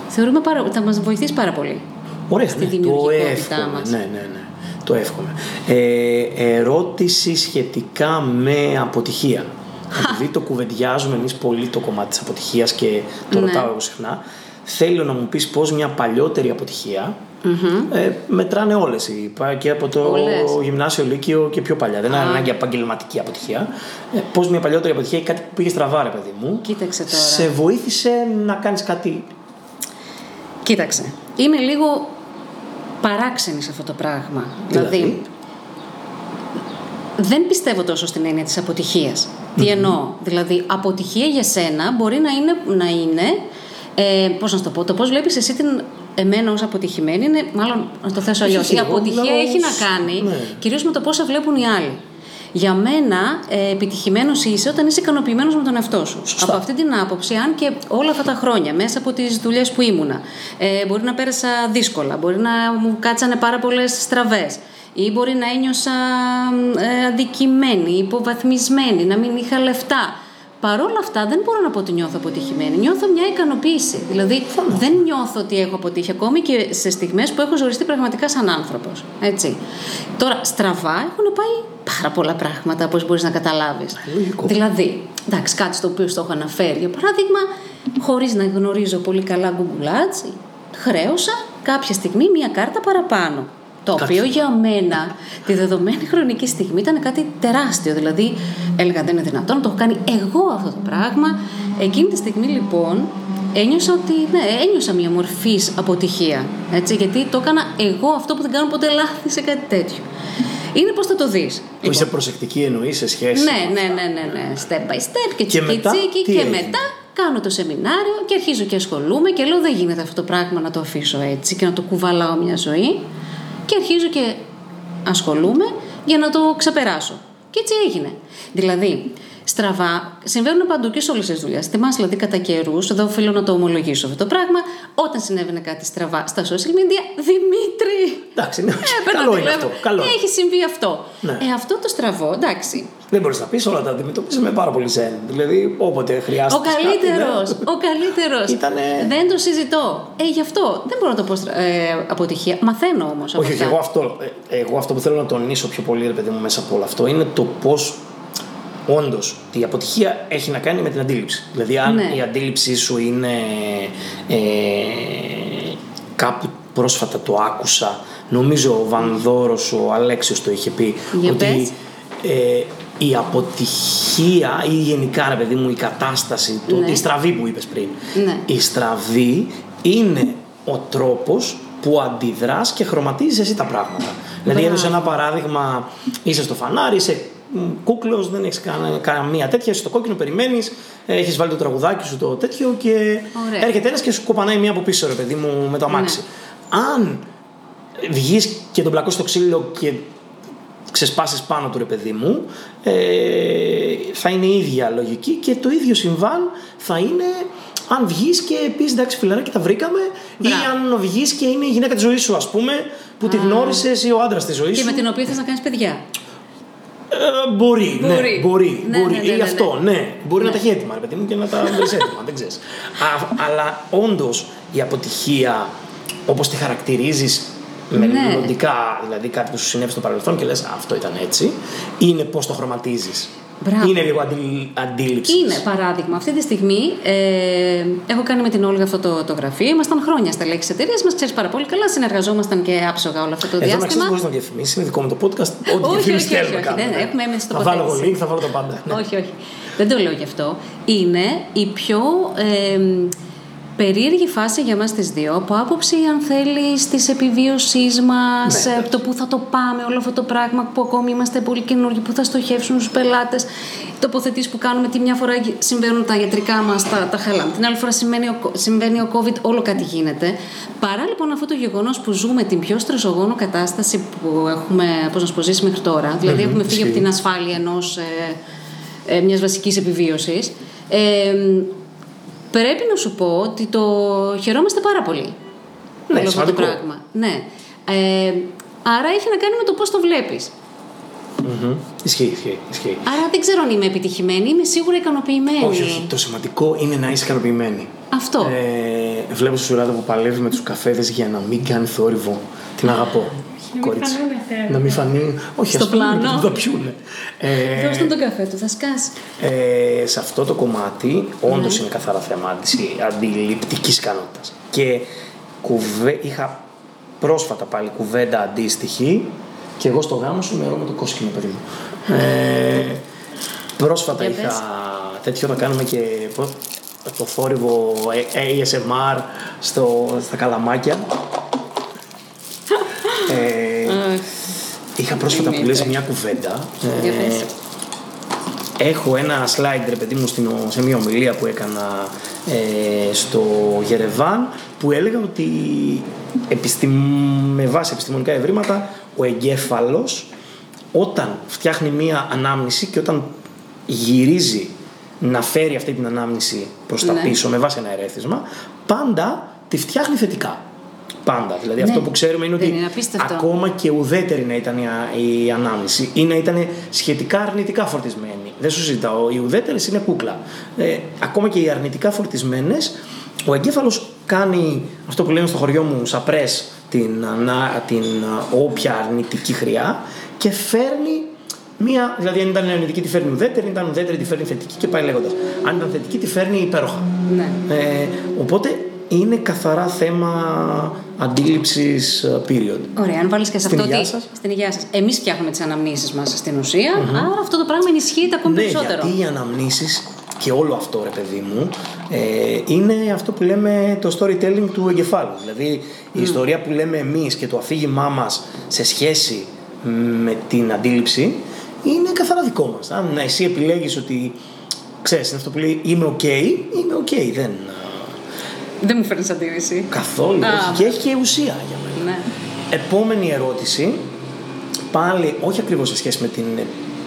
θεωρούμε πάρα, θα μας βοηθήσει πάρα πολύ. Ωραία, στη ναι, το δημιουργικότητά εύχομαι. μας. Ναι, ναι, ναι. Το εύχομαι. Ε, ερώτηση σχετικά με αποτυχία. Επειδή το κουβεντιάζουμε εμείς πολύ το κομμάτι της αποτυχίας και το Ναι. ρωτάω εγώ συχνά, θέλω να μου πεις πώς μια παλιότερη αποτυχία ε, μετράνε όλες. Και από το Όλες. γυμνάσιο, λύκειο και πιο παλιά. Δεν είναι ανάγκη επαγγελματική αποτυχία. Ε, πώς μια παλιότερη αποτυχία ή κάτι που πήγες στραβά, ρε παιδί μου, Κοίταξε τώρα. σε βοήθησε να κάνεις κάτι. Κοίταξε. Είμαι λίγο παράξενη σε αυτό το πράγμα. Δηλαδή; δεν πιστεύω τόσο στην έννοια της αποτυχίας. Τι εννοώ; Δηλαδή, αποτυχία για σένα μπορεί να είναι, να είναι ε, πώς να σου το πω, το πώς βλέπεις εσύ την εμένα ως αποτυχημένη είναι, μάλλον να το θέσω αλλιώς. Η εγώ αποτυχία μιλάω έχει να ως- κάνει ναι. κυρίως με το πώς σε βλέπουν οι άλλοι. Για μένα, ε, επιτυχημένος είσαι όταν είσαι ικανοποιημένος με τον εαυτό σου. Σωστά. Από αυτή την άποψη, αν και όλα αυτά τα χρόνια, μέσα από τις δουλειές που ήμουνα, ε, μπορεί να πέρασα δύσκολα, μπορεί να μου κάτσανε πάρα πολλές στραβές. Ή μπορεί να ένιωσα ε, αντικειμένη, υποβαθμισμένη, να μην είχα λεφτά. Παρ' όλα αυτά δεν μπορώ να πω ότι νιώθω αποτυχημένη. Νιώθω μια ικανοποίηση. Δηλαδή δεν νιώθω ότι έχω αποτύχει ακόμη και σε στιγμές που έχω ζοριστεί πραγματικά σαν άνθρωπος. Έτσι. Τώρα στραβά έχουν πάει πάρα πολλά πράγματα όπως μπορείς να καταλάβεις. Λογικό. Δηλαδή, εντάξει, κάτι στο οποίο στο έχω αναφέρει. Για παράδειγμα, χωρίς να γνωρίζω πολύ καλά Google Ads, χρέωσα κάποια στιγμή μια κάρτα παραπάνω. Το οποίο για μένα τη δεδομένη χρονική στιγμή ήταν κάτι τεράστιο. Δηλαδή, έλεγα δεν είναι δυνατόν, το έχω κάνει εγώ αυτό το πράγμα. Εκείνη τη στιγμή λοιπόν ένιωσα ότι ναι, ένιωσα μια μορφή αποτυχία. Έτσι, γιατί το έκανα εγώ αυτό που δεν κάνω ποτέ λάθη σε κάτι τέτοιο. Είναι πώς θα το δεις. Που είσαι προσεκτική εννοείς σε σχέση. Ναι, ναι, ναι, ναι, ναι. Step by step και Και μετά, τσίκι τι και έγινε; μετά κάνω το σεμινάριο και αρχίζω και ασχολούμαι και λέω δεν γίνεται αυτό το πράγμα να το αφήσω έτσι και να το κουβαλάω μια ζωή και αρχίζω και ασχολούμαι για να το ξεπεράσω. Και έτσι έγινε. Δηλαδή, στραβά συμβαίνουν παντού και σε όλες τις δουλειές. Θυμάσαι δηλαδή κατά καιρούς, εδώ οφείλω να το ομολογήσω αυτό το πράγμα, όταν συνέβαινε κάτι στραβά στα social media, Δημήτρη! Εντάξει, ναι, Έπαιρνα καλό είναι τηλέφωνο. αυτό. Καλό. είναι. Έχει συμβεί αυτό. Ναι. Ε, αυτό το στραβό, εντάξει. Δεν μπορείς να πεις όλα τα αντιμετωπίζει με πάρα πολύ ζεν. Δηλαδή, όποτε χρειάζεται. Ο καλύτερος! Ο καλύτερος! Ήτανε- Δεν το συζητώ. Ε, γι' αυτό δεν μπορώ να το πω στρα- ε, αποτυχία. Μαθαίνω όμως. Όχι, όχι, εγώ αυτό, ε, εγώ αυτό που θέλω να τονίσω πιο πολύ, ρε παιδί μου, μέσα από όλο αυτό είναι το πώς όντως η αποτυχία έχει να κάνει με την αντίληψη. Δηλαδή, αν Ναι. η αντίληψή σου είναι. Ε, κάπου πρόσφατα το άκουσα, νομίζω ο Βανδόρος, ο Αλέξιος το είχε πει, Για ότι πες. ε, η αποτυχία ή γενικά, ρε παιδί μου, η κατάσταση, το, Ναι. η στραβή που είπες πριν, Ναι. η στραβή είναι ο τρόπος που αντιδράς και χρωματίζεις εσύ τα πράγματα. Δηλαδή Μπράβο. έδωσε ένα παράδειγμα, είσαι στο φανάρι, είσαι κούκλος, δεν έχεις καμία τέτοια, είσαι στο κόκκινο, περιμένεις, έχεις βάλει το τραγουδάκι σου το τέτοιο και Ωραία. έρχεται ένας και σου κοπανάει μία από πίσω, ρε παιδί μου, με το αμάξι. Αν βγεις και τον πλακώσεις στο ξύλο και ξεσπάσεις πάνω του ρε παιδί μου ε, θα είναι η ίδια λογική και το ίδιο συμβάν θα είναι αν βγεις και πεις εντάξει φιλαράκι τα βρήκαμε ή Μπράβο. αν βγεις και είναι η γυναίκα της ζωής σου ας πούμε που τη γνώρισες ή ο άντρας της ζωής Και σου με την οποία θες να κάνεις παιδιά. Ε, μπορεί, ναι, Μπορεί. μπορεί, Ναι, μπορεί. ναι, ναι, ή ναι, ναι. αυτό, ναι. Μπορεί να τα έχει έτοιμα, ρε παιδί μου, και να τα βρεις έτοιμα, δεν ξέρεις. Αλλά όντως η αποτυχία, όπως τη χαρακτηρίζεις με Ναι. μελλοντικά, δηλαδή κάτι που σου συνέβη στο παρελθόν και λες αυτό ήταν έτσι, είναι πώς το χρωματίζεις. Μπράβο. Είναι λίγο αντί, αντίληψης. Είναι παράδειγμα. Αυτή τη στιγμή ε, έχω κάνει με την Όλγα αυτό το, το γραφείο. Ήμασταν χρόνια στα λέξη εταιρείας. Μας ξέρεις πάρα πολύ καλά. Συνεργαζόμασταν και άψογα όλο αυτό το Εδώ να ξέρει, διάστημα. μπορείς να διαφημίσεις. Είναι δικό μου το podcast. Ό,τι Όχι, διαφήμιση όχι, όχι, θέλουμε όχι, κάνουμε. δεν- έχουμε έμεση Θα βάλω εγώ τοποθέτηση. link, θα βάλω τα πάντα. Ναι. Όχι, όχι. Δεν το λέω γι' αυτό. Είναι η πιο ε, περίεργη φάση για μας τις δύο από άποψη αν θέλεις της επιβίωσής μας, Ναι, ε, εντάξει. το που θα το πάμε, όλο αυτό το πράγμα που ακόμη είμαστε πολύ καινούργοι, που θα στοχεύσουν στους πελάτες, τοποθετήσεις που κάνουμε, τη μια φορά συμβαίνουν τα ιατρικά μας, τα, τα χαλάμε, την άλλη φορά συμβαίνει ο, συμβαίνει ο COVID, όλο κάτι γίνεται. Παρά λοιπόν αυτό το γεγονός που ζούμε την πιο στρεσογόνο κατάσταση που έχουμε, πώς να σου πω, ζήσει μέχρι τώρα, δηλαδή έχουμε φύγει από ισχύει. την ασφάλεια ενός... Ε, ε, μιας βασικής επιβίωσης ε, πρέπει να σου πω ότι το χαιρόμαστε πάρα πολύ Ναι, όλο αυτό το σημαντικό. πράγμα ναι. ε, άρα έχει να κάνει με το πώς το βλέπεις Μμμ. Ισχύει, ισχύει, ισχύει. άρα δεν ξέρω αν είμαι επιτυχημένη είμαι σίγουρα ικανοποιημένη Όχι, όχι. Το σημαντικό είναι να είσαι ικανοποιημένη. αυτό Ε, βλέπω στη Σουράδα που παλεύει με τους καφέδες για να μην κάνει θόρυβο. Την αγαπώ. Μην κορίτσι. φανούνε, θέλω. Να μην φανεί. Όχι, Στο ας πούμε, πλάνο. γιατί Θα πιούνε. Ε, Δώσ' τον τον καφέ του, θα σκάσει. ε, σε αυτό το κομμάτι, όντως είναι καθαρά θέμα αντι- αντιληπτικής ικανότητας. Και κουβέ, είχα πρόσφατα πάλι κουβέντα αντίστοιχη και εγώ στο γάμο σου μερώ με το κόσκινο παιδί μου. Ε, πρόσφατα Για πες. είχα τέτοιο να κάνουμε και προ- το θόρυβο ε, ASMR στο, στα καλαμάκια. Ε, είχα πρόσφατα που λες μια κουβέντα. Για ε, πες. Έχω ένα slide, ρε παιδί μου, στην, σε μια ομιλία που έκανα ε, στο Γερεβάν που έλεγα ότι επιστημ, με βάση επιστημονικά ευρήματα ο εγκέφαλος όταν φτιάχνει μία ανάμνηση και όταν γυρίζει να φέρει αυτή την ανάμνηση προς τα Ναι. πίσω με βάση ένα ερέθισμα, πάντα τη φτιάχνει θετικά. Πάντα. Δηλαδή αυτό που ξέρουμε είναι δεν ότι είναι απίστευτο. ακόμα και ουδέτερη να ήταν η, α- η ανάμνηση ή να ήταν σχετικά αρνητικά φορτισμένη. Δεν σου συζητάω. Οι ουδέτερες είναι κούκλα. Ε, ακόμα και οι αρνητικά φορτισμένες, ο εγκέφαλος κάνει αυτό που λένε στο χωριό μου σαπρές την, ανά- την α, όποια αρνητική χρειά και φέρνει μία. Δηλαδή, αν ήταν αρνητική, τη φέρνει ουδέτερη, αν ήταν ουδέτερη, τη φέρνει θετική και πάει λέγοντας. Αν ήταν θετική, τη φέρνει υπέροχα. Ναι. Ε, οπότε είναι καθαρά θέμα αντίληψης ε, period. Ωραία, αν βάλεις και σε Στην αυτό υγεία ότι. σας. Στην υγεία σας. Εμείς φτιάχνουμε τις αναμνήσεις μας στην ουσια άρα αυτό το πράγμα ενισχύεται ακόμη Ναι, περισσότερο. γιατί οι αναμνήσεις και όλο αυτό ρε παιδί μου ε, είναι αυτό που λέμε το storytelling του εγκεφάλου. Δηλαδή η ιστορία που λέμε εμείς και το αφήγημά μας σε σχέση με την αντίληψη είναι καθαρά δικό μας. Αν εσύ επιλέγεις ότι ξέρεις είναι αυτό που λέει είμαι ok, είμαι ok, δεν... Δεν μου φέρνεις αντίρρηση. Καθόλου. Α. όχι. Και έχει και ουσία για μένα. Ναι. Επόμενη ερώτηση, πάλι όχι ακριβώς σε σχέση με την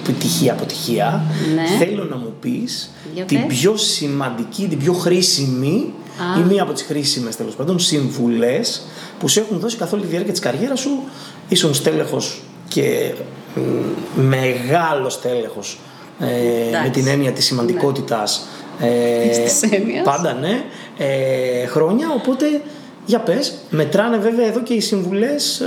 επιτυχία-αποτυχία, Ναι. θέλω να μου πεις Για την πες. πιο σημαντική, την πιο χρήσιμη Α. ή μία από τις χρήσιμες τέλος πάντων συμβουλές που σου έχουν δώσει καθ' όλη τη διάρκεια της καριέρας σου ήσουν στέλεχος και μ, μεγάλος τέλεχος ε, με Εντάξει. την έννοια της σημαντικότητας ε, Της έννοιας. πάντα ναι ε, χρόνια οπότε για πες μετράνε βέβαια εδώ και οι συμβουλές ε,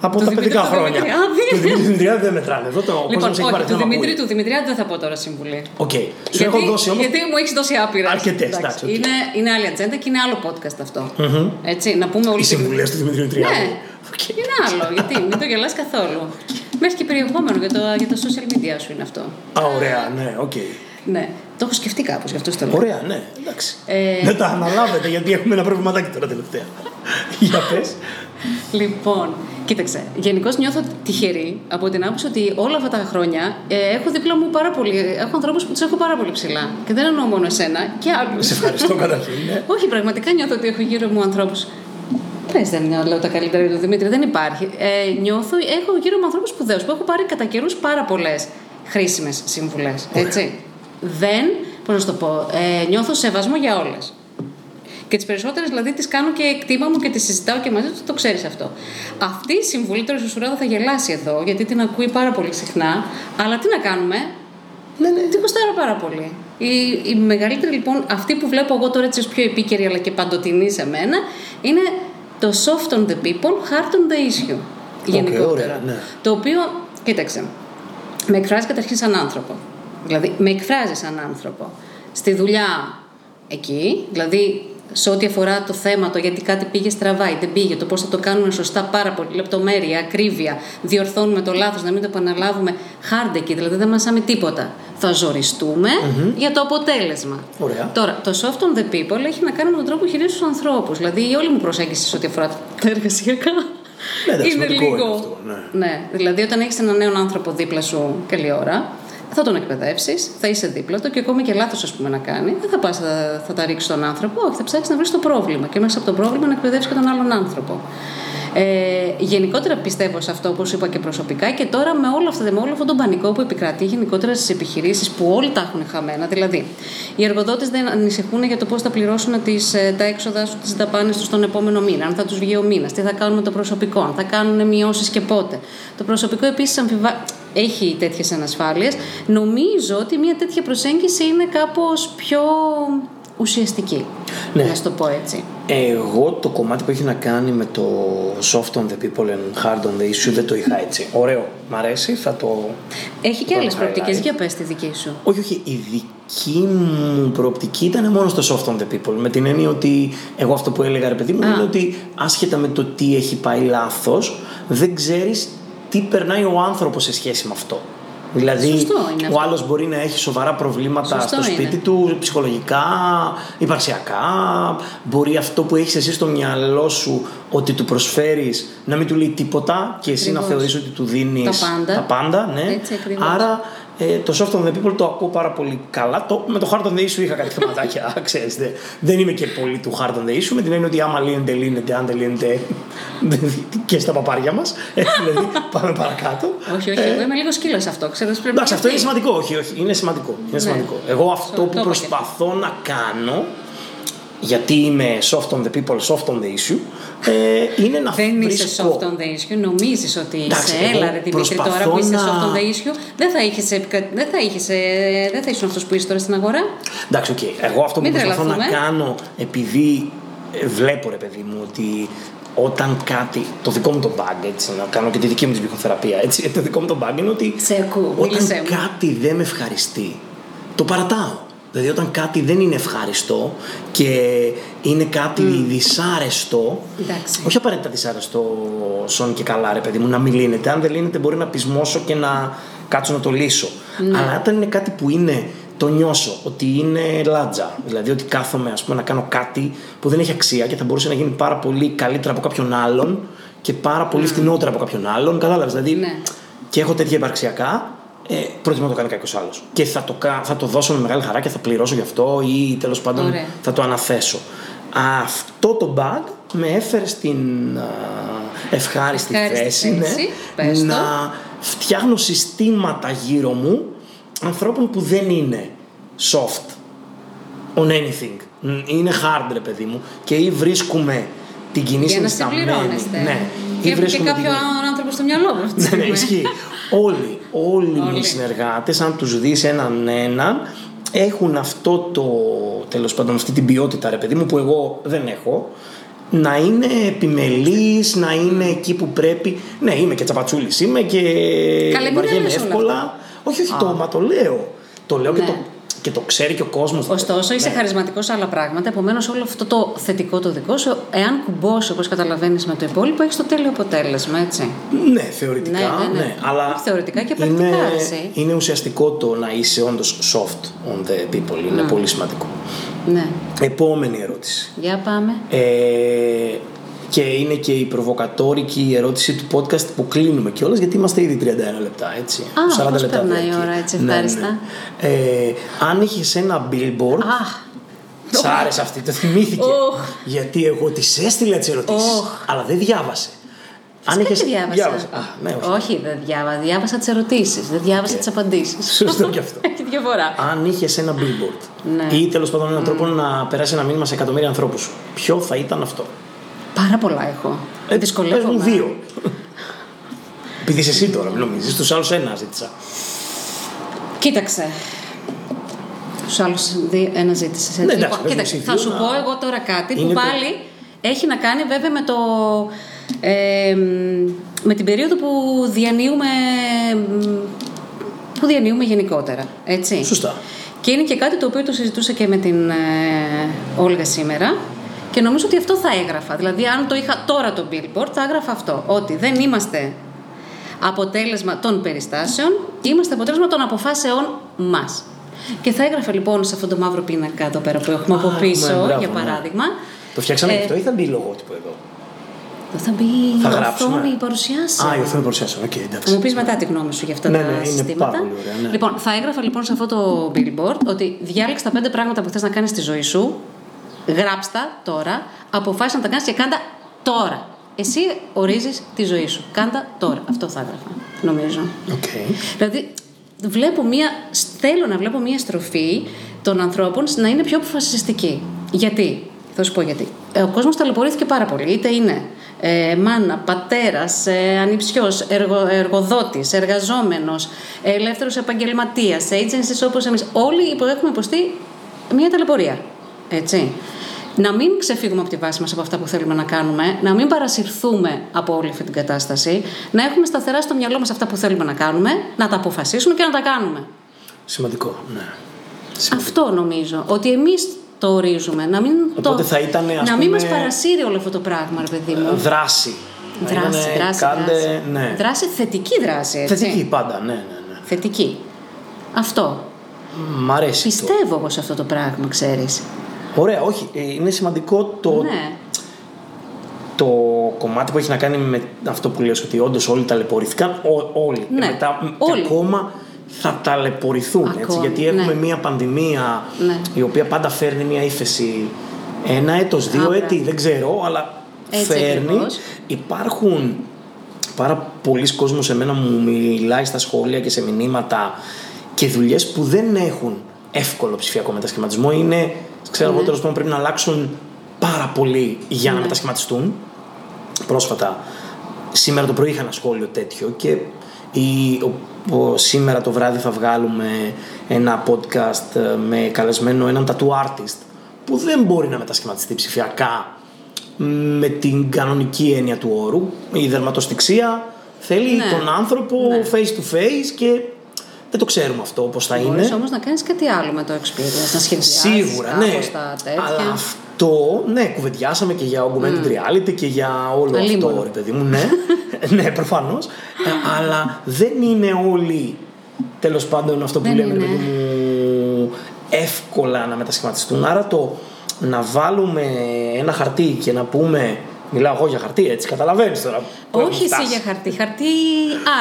από Του τα Δημήτρη παιδικά του χρόνια Δημητριάδη. του Δημήτρη του Δημητριάδη δεν μετράνε εδώ το ο Λοιπόν, κόσμος έχει όχι, πάρει του να Δημήτρη ακούει. του Δημητριάδη δεν θα πω τώρα συμβουλή. Οκ. Σου έχω δώσει όμως γιατί μου έχεις δώσει άπειρα. Αρκετές, εντάξει, οκ. είναι, είναι άλλη ατζέντα και είναι άλλο podcast αυτό. Έτσι, να πούμε όλοι. οι συμβουλές του Δημήτρη Δημητριάδη Ναι, Οκ. είναι άλλο. γιατί μην το γελάς καθόλου. Μέχρι και περιεχόμενο για, το, για τα social media σου είναι αυτό. Α, ωραία, ναι, οκ. Ναι, το έχω σκεφτεί κάπως, γι' αυτό στο λέω. Ωραία, ναι, εντάξει. Ε, Δεν τα αναλάβετε γιατί έχουμε ένα προβληματάκι τώρα τελευταία. Για πες. Λοιπόν, κοίταξε. Γενικώς νιώθω τυχερή από την άποψη ότι όλα αυτά τα χρόνια ε, έχω δίπλα μου πάρα πολύ. Έχω ανθρώπους που τους έχω πάρα πολύ ψηλά. Και δεν εννοώ μόνο εσένα και άλλους. Σε ευχαριστώ καταρχήν. ναι. Όχι, πραγματικά νιώθω ότι έχω γύρω μου ανθρώπους. Πες, δεν λέω τα καλύτερα για τον Δημήτρη, δεν υπάρχει. Ε, νιώθω, έχω γύρω μου ανθρώπους σπουδαίους που έχω πάρει κατά καιρούς πάρα πολλές χρήσιμες συμβουλές. Έτσι. Δεν, πώς να σου το πω, ε, νιώθω σεβασμό για όλες. Και τις περισσότερες δηλαδή τις κάνω και κτήμα μου και τις συζητάω και μαζί τους, το ξέρεις αυτό. Αυτή η συμβουλή τώρα στο θα γελάσει εδώ, γιατί την ακούει πάρα πολύ συχνά. Αλλά τι να κάνουμε, Ναι, ναι. την γουστάρω πάρα πολύ. Η, η μεγαλύτερη λοιπόν, αυτή που βλέπω εγώ τώρα έτσι ως πιο επίκαιρη αλλά και παντοτινή σε μένα, είναι το soft on the people, hard on the issue. Γενικότερα. ωραία, ναι. Το οποίο, κοίταξε, με εκφράζει καταρχήν σαν άνθρωπο. Δηλαδή, με εκφράζεις σαν άνθρωπο. Στη δουλειά εκεί, δηλαδή σε ό,τι αφορά το θέμα, το γιατί κάτι πήγε στραβά ή δεν πήγε, το πώς θα το κάνουμε σωστά, πάρα πολύ λεπτομέρεια, ακρίβεια, διορθώνουμε το λάθος, να μην το επαναλάβουμε, hard εκεί, δηλαδή δεν μασάμε τίποτα. Θα ζοριστούμε για το αποτέλεσμα. Ωραία. Τώρα, το soft on the people έχει να κάνει με τον τρόπο που χειρίζεσαι τους ανθρώπους. Δηλαδή, η όλη μου προσέγγιση σε ό,τι αφορά τα εργασιακά. Ναι, εντάξει, είναι σημαντικό λίγο. είναι αυτό, ναι. Ναι, δηλαδή όταν έχεις έναν νέο άνθρωπο δίπλα σου καλή ώρα, θα τον εκπαιδεύσεις, θα είσαι δίπλα του και ακόμη και λάθος, ας πούμε, να κάνει, δεν θα πας, θα, θα τα ρίξεις τον άνθρωπο, όχι, θα ψάξεις να βρεις το πρόβλημα και μέσα από το πρόβλημα να εκπαιδεύσει και τον άλλον άνθρωπο. Ε, γενικότερα πιστεύω σε αυτό, όπως είπα και προσωπικά, και τώρα με όλο, αυτό, με όλο αυτόν τον πανικό που επικρατεί γενικότερα στις επιχειρήσεις που όλοι τα έχουν χαμένα. Δηλαδή, οι εργοδότες δεν ανησυχούν για το πώς θα πληρώσουν τις, ε, τα έξοδα σου, τις δαπάνες τους τον επόμενο μήνα, αν θα τους βγει ο μήνας, τι θα κάνουν με το προσωπικό, αν θα κάνουν μειώσεις και πότε. Το προσωπικό επίσης αμφιβα... έχει τέτοιες ανασφάλειες. Νομίζω ότι μια τέτοια προσέγγιση είναι κάπως πιο ουσιαστική. Ναι. Να σου το πω έτσι. Εγώ το κομμάτι που έχει να κάνει με το soft on the people and hard on the issue δεν το είχα έτσι. Ωραίο, μ' αρέσει, θα το... Έχει και Το άλλες highlight. προοπτικές. Για πες τη δική σου. Όχι, όχι, η δική μου προοπτική ήταν μόνο στο soft on the people. Με την έννοια ότι εγώ αυτό που έλεγα ρε παιδί μου Α. είναι ότι άσχετα με το τι έχει πάει λάθος, δεν ξέρεις τι περνάει ο άνθρωπος σε σχέση με αυτό. Δηλαδή, Σωστό είναι ο αυτό. άλλος μπορεί να έχει σοβαρά προβλήματα Σωστό στο είναι. σπίτι του, ψυχολογικά, υπαρξιακά. Μπορεί αυτό που έχεις εσύ στο μυαλό σου ότι του προσφέρεις να μην του λέει τίποτα και εσύ να Ακριβώς. θεωρείς ότι του δίνεις Τα πάντα. τα πάντα ναι. Έτσι ακριβώς. Άρα Ε, το Soft on the People το ακούω πάρα πολύ καλά. Το, με το Hard on the Issue είχα κάτι θεματάκια, ξέρετε. Δεν είμαι και πολύ του Hard on the Issue, με την έννοια ότι άμα λύνεται, λύνεται, αν δεν λύνεται και στα παπάρια μας. δηλαδή, πάμε παρακάτω. Όχι, όχι, εγώ είμαι λίγο σκύλος αυτό. Ξέρω, πρέπει Εντάξει, αυτό είναι να- σημαντικό. Όχι, όχι, είναι σημαντικό. Είναι Ναι. σημαντικό. Εγώ αυτό Το- που το είπα προσπαθώ να κάνω, γιατί είμαι soft on the people, soft on the issue, ε, είναι να Δεν είσαι βρίσκω... soft on the issue, νομίζεις ότι είσαι. Εντάξει, εγώ Έλα, ρε Δημήτρη, τώρα προσπαθώ που είσαι να- soft on the issue, δεν θα, είχες, επικα- δεν θα, είχες, ε, δεν θα ήσουν αυτός που είσαι τώρα στην αγορά; Εντάξει, οκ. Εγώ αυτό που Μην προσπαθώ να τρελαθούμε. κάνω, επειδή ε, βλέπω ρε παιδί μου ότι όταν κάτι, το δικό μου το bug, έτσι, να κάνω και τη δική μου τη ψυχοθεραπεία, έτσι, το δικό μου το bug είναι ότι Σε ακούω, όταν μίλησέ μου. κάτι δεν με ευχαριστεί, το παρατάω. Δηλαδή όταν κάτι δεν είναι ευχάριστο και είναι κάτι δυσάρεστο, Εντάξει. όχι απαραίτητα δυσάρεστο σόν και καλά ρε παιδί μου, να μην λύνεται. Αν δεν λύνεται μπορεί να πεισμώσω και να κάτσω να το λύσω. Ναι. Αλλά όταν είναι κάτι που είναι, το νιώσω, ότι είναι λάτζα. Δηλαδή ότι κάθομαι ας πούμε, να κάνω κάτι που δεν έχει αξία και θα μπορούσε να γίνει πάρα πολύ καλύτερα από κάποιον άλλον και πάρα πολύ φτηνότερα από κάποιον άλλον. Κατάλαβες, δηλαδή Ναι. και έχω τέτοια υπαρξιακά, ε, προτιμώ να το κάνει κάποιος άλλος. Και θα το, κα- θα το δώσω με μεγάλη χαρά και θα πληρώσω γι' αυτό ή τέλος πάντων Ωραία. θα το αναθέσω. Αυτό το bug με έφερε στην α, ευχάριστη, Ευχάριστη θέση, θέση, πες το. να φτιάχνω συστήματα γύρω μου ανθρώπων που δεν είναι soft on anything. Μ, Είναι hard, ρε παιδί μου. Και ή βρίσκουμε την κοινή Για να συνισταμένη. συμπληρώνεστε. Ναι. Και Ή έχω και βρίσκουμε την- κάποιο άνθρωπο στο μυαλό μου. αυτή τη ναι, ναι, στιγμή. ισχύει. όλοι, όλοι, Όλοι. οι συνεργάτες, αν τους δεις έναν έναν, έχουν αυτό το, τέλος πάντων, αυτή την ποιότητα, ρε παιδί μου, που εγώ δεν έχω, να είναι επιμελής, να είναι εκεί που πρέπει. Ναι, είμαι και τσαπατσούλης, είμαι και Καλέ, μην βαριέμαι λες όλα εύκολα. Όχι, όχι, το, μα το λέω. Το λέω και, Ναι. το, και το ξέρει και ο κόσμος. Ωστόσο, είσαι Ναι. χαρισματικός σε άλλα πράγματα. Επομένως, όλο αυτό το θετικό το δικό σου, εάν κουμπώσει όπως καταλαβαίνεις με το υπόλοιπο, έχεις το τέλειο αποτέλεσμα, έτσι. Ναι, θεωρητικά. Ναι, ναι, ναι. αλλά Όχι θεωρητικά και πρακτικά, είναι, εσύ. είναι ουσιαστικό το να είσαι όντως soft on the people. Είναι πολύ σημαντικό. Ναι. Επόμενη ερώτηση. Για πάμε. Ε, και είναι και η προβοκατόρικη ερώτηση του podcast που κλείνουμε κιόλας γιατί είμαστε ήδη 31 λεπτά, έτσι. Α, πώς περνάει η διαρκεί. ώρα, έτσι, Ναι, ευχάριστα. ναι. Ε, αν είχες ένα billboard, Αχ. σ' άρεσε αυτή, το θυμήθηκε. Οχ. Γιατί εγώ τη έστειλα τις ερωτήσεις, Οχ. αλλά δεν διάβασε. Αν Φυσικά είχες- και διάβασα; διάβασε. Α, ναι, όχι. όχι, δεν διάβασα. Διάβασα τις ερωτήσεις. Δεν διάβασα τις απαντήσεις. Σωστό κι αυτό. Έχει διαφορά. Αν είχες ένα billboard Ναι. ή τέλος πάντων έναν τρόπο να περάσει ένα μήνυμα σε εκατομμύρια ανθρώπους, ποιο θα ήταν αυτό; Πάρα πολλά έχω. Ε, Δυσκολεύομαι. πες μου δύο. Επειδή είσαι εσύ τώρα, μην νομίζεις. Του άλλους ένα ζήτησα. Κοίταξε. Του άλλους ένα ζήτησε. Ναι, εντάξει, λοιπόν, πες μου κοίταξε, εσύ θα δύο, σου να- πω εγώ τώρα κάτι που Είναι το- πάλι έχει να κάνει βέβαια με το. ε, μ, με την περίοδο που διανύουμε. μ, που διανύουμε γενικότερα. Έτσι. Σωστά. Και είναι και κάτι το οποίο το συζητούσα και με την ε, Όλγα σήμερα. Και νομίζω ότι αυτό θα έγραφα. Δηλαδή, αν το είχα τώρα το billboard, θα έγραφα αυτό. Ότι δεν είμαστε αποτέλεσμα των περιστάσεων, είμαστε αποτέλεσμα των αποφάσεων μας. Και θα έγραφα λοιπόν σε αυτό το μαύρο πίνακα εδώ πέρα που έχουμε από Α, πίσω, έχουμε, μπράβο, για ναι. παράδειγμα. Το φτιάξαμε Ε, αυτό ή θα μπει λογότυπο εδώ. Θα μπει Θα η γράψουμε. οθόνη παρουσιάσει. Α, η οθόνη παρουσιάσεων. Οκ, Θα εντάξει. μου πεις μετά τη γνώμη σου για αυτά Ναι, τα ναι, είναι συστήματα. πάρα πολύ ωραία, ναι. Λοιπόν, θα έγραφα λοιπόν σε αυτό το billboard ότι διάλεξε τα πέντε πράγματα που θες να κάνεις στη ζωή σου. Γράψτα τώρα, αποφάσισε να τα κάνεις και κάντα τώρα. Εσύ ορίζεις τη ζωή σου. Κάντα τώρα. Αυτό θα έγραφα, νομίζω. Οκ. Δηλαδή, βλέπω μία, θέλω να βλέπω μία στροφή των ανθρώπων να είναι πιο αποφασιστική. Γιατί, θα σου πω γιατί. Ε, Ο κόσμος ταλαιπωρήθηκε πάρα πολύ. Είτε είναι ε, μάνα, πατέρας, ε, ανιψιός, εργο, εργοδότης, εργαζόμενος, ελεύθερος επαγγελματίας, agencies όπως εμείς. Όλοι υπο- έχουμε υποστεί μία ταλαιπωρία. Έτσι. Να μην ξεφύγουμε από τη βάση μας από αυτά που θέλουμε να κάνουμε, να μην παρασυρθούμε από όλη αυτή την κατάσταση, να έχουμε σταθερά στο μυαλό μας αυτά που θέλουμε να κάνουμε, να τα αποφασίσουμε και να τα κάνουμε. Σημαντικό, ναι. Αυτό νομίζω. Ότι εμείς το ορίζουμε. Να μην, Οπότε το, θα ήταν, ας να μην πούμε, μας παρασύρει όλο αυτό το πράγμα, ρε παιδί μου. Δράση. Να Δράση, ήτανε δράση, κάντε- δράση. Ναι. Δράση, θετική δράση, έτσι. Θετική πάντα, ναι, ναι, ναι. Θετική. Αυτό. Μ' αρέσει το. Πιστεύω εγώ σε αυτό το πράγμα, ξέρεις. Ωραία, όχι. ε, Είναι σημαντικό το, Ναι. το κομμάτι που έχει να κάνει με αυτό που λες ότι όντως όλοι ταλαιπωρήθηκαν. Ό, όλοι. Ναι, Ε, μετά, όλοι. Και ακόμα θα ταλαιπωρηθούν. Έτσι, Ακόμη, γιατί έχουμε ναι. μία πανδημία Ναι. η οποία πάντα φέρνει μία ύφεση ένα έτος, δύο Α, έτη, μπράβο. δεν ξέρω, αλλά Έτσι φέρνει. ακριβώς. Υπάρχουν πάρα πολλοί κόσμος εμένα μου μιλάει στα σχόλια και σε μηνύματα και δουλειές που δεν έχουν εύκολο ψηφιακό μετασχηματισμό. Είναι, ξέρω Ναι. εγώ τέλος πάντων πρέπει να αλλάξουν πάρα πολύ για να μετασχηματιστούν. Πρόσφατα, σήμερα το πρωί είχα ένα σχόλιο τέτοιο και η, ο- ο- σήμερα το βράδυ θα βγάλουμε ένα podcast ε, με καλεσμένο έναν tattoo artist που δεν μπορεί να μετασχηματιστεί ψηφιακά με την κανονική έννοια του όρου. Η δερματοστηξία θέλει Ναι. τον άνθρωπο Ναι. face to face και δεν το ξέρουμε αυτό πώς θα Μπορείς είναι. όμως να κάνεις κάτι άλλο με το experience, να σχεδιάσεις Σίγουρα, ναι. κάπως τα τέτοια. Αλλά αυτό, ναι, κουβεντιάσαμε και για augmented reality και για όλο Αλίμονο. αυτό, ρε παιδί μου, ναι. ναι, προφανώς. αλλά δεν είναι όλοι, τέλος πάντων, αυτό που Δεν λέμε, ρε είναι. παιδί μου, εύκολα να μετασχηματιστούν. Άρα το να βάλουμε ένα χαρτί και να πούμε. Μιλάω εγώ για χαρτί, έτσι, καταλαβαίνεις τώρα. που έχουμε Όχι εσύ φτάσει. για χαρτί, χαρτί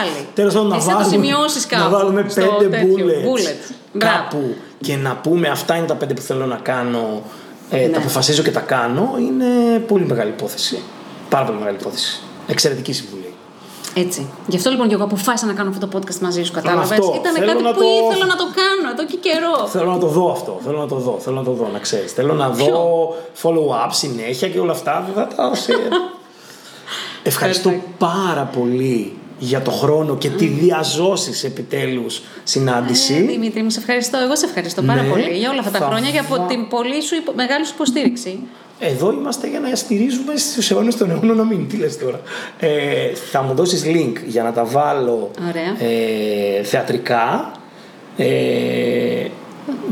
άλλη. Τέλος πάντων, να Εσύ θα το βάλουμε, σημειώσεις κάπου. να βάλουμε στο πέντε τέτοιο, bullets, bullets. Μπράβο. κάπου και να πούμε αυτά είναι τα πέντε που θέλω να κάνω, ε, Ναι. τα αποφασίζω και τα κάνω, είναι πολύ μεγάλη υπόθεση. Πάρα πολύ μεγάλη υπόθεση. Εξαιρετική συμβουλή. Έτσι. Γι' αυτό λοιπόν και εγώ αποφάσισα να κάνω αυτό το podcast μαζί σου. Κατάλαβες; αυτό. Ήταν Θέλω κάτι να που το- ήθελα να το κάνω εδώ και καιρό. Θέλω να το δω αυτό. Θέλω να το δω. Θέλω να το δω, να ξέρεις. Θέλω να δω follow-up συνέχεια και όλα αυτά. Δεν θα τα σε- Ευχαριστώ Perfect. πάρα πολύ για το χρόνο και τη διαζώσεις επιτέλους συνάντηση. Ε, Δημήτρη, μου σε ευχαριστώ. Εγώ σε ευχαριστώ πάρα Ναι. πολύ για όλα αυτά τα Θα χρόνια και από βα- την πολύ σου, υπο- μεγάλη σου υποστήριξη. Εδώ είμαστε για να στηρίζουμε στους αιώνες των αιώνων να μην. Τι λες τώρα. Ε, θα μου δώσεις link για να τα βάλω Ωραία. ε, θεατρικά. Ε,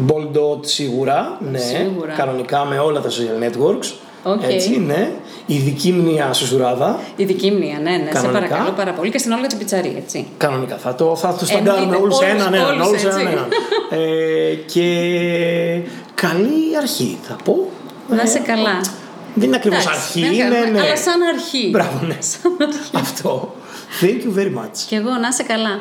Boldot σίγουρα, ναι. Σίγουρα. Κανονικά με όλα τα social networks. OK. Έτσι, ναι. Ειδική μνεία σουσουράδα. Ειδική μνεία, ναι, ναι. Σε Κανονικά. παρακαλώ πάρα πολύ και στην Όλγα Τσιπιτσαρή, έτσι. Κανονικά. Θα το, θα το σταντάρουμε Εννοείται. όλους Όλους- έναν έναν. όλους Όλους έτσι. έναν έναν. ε, και καλή αρχή θα πω. Να είσαι Ε, καλά. Δεν είναι ακριβώς Εντάξει, αρχή, δεν είναι κάνουμε, ναι. Αλλά σαν αρχή. Μπράβο, ναι. Σαν αρχή. Αυτό. Thank you very much. Και εγώ να είσαι καλά.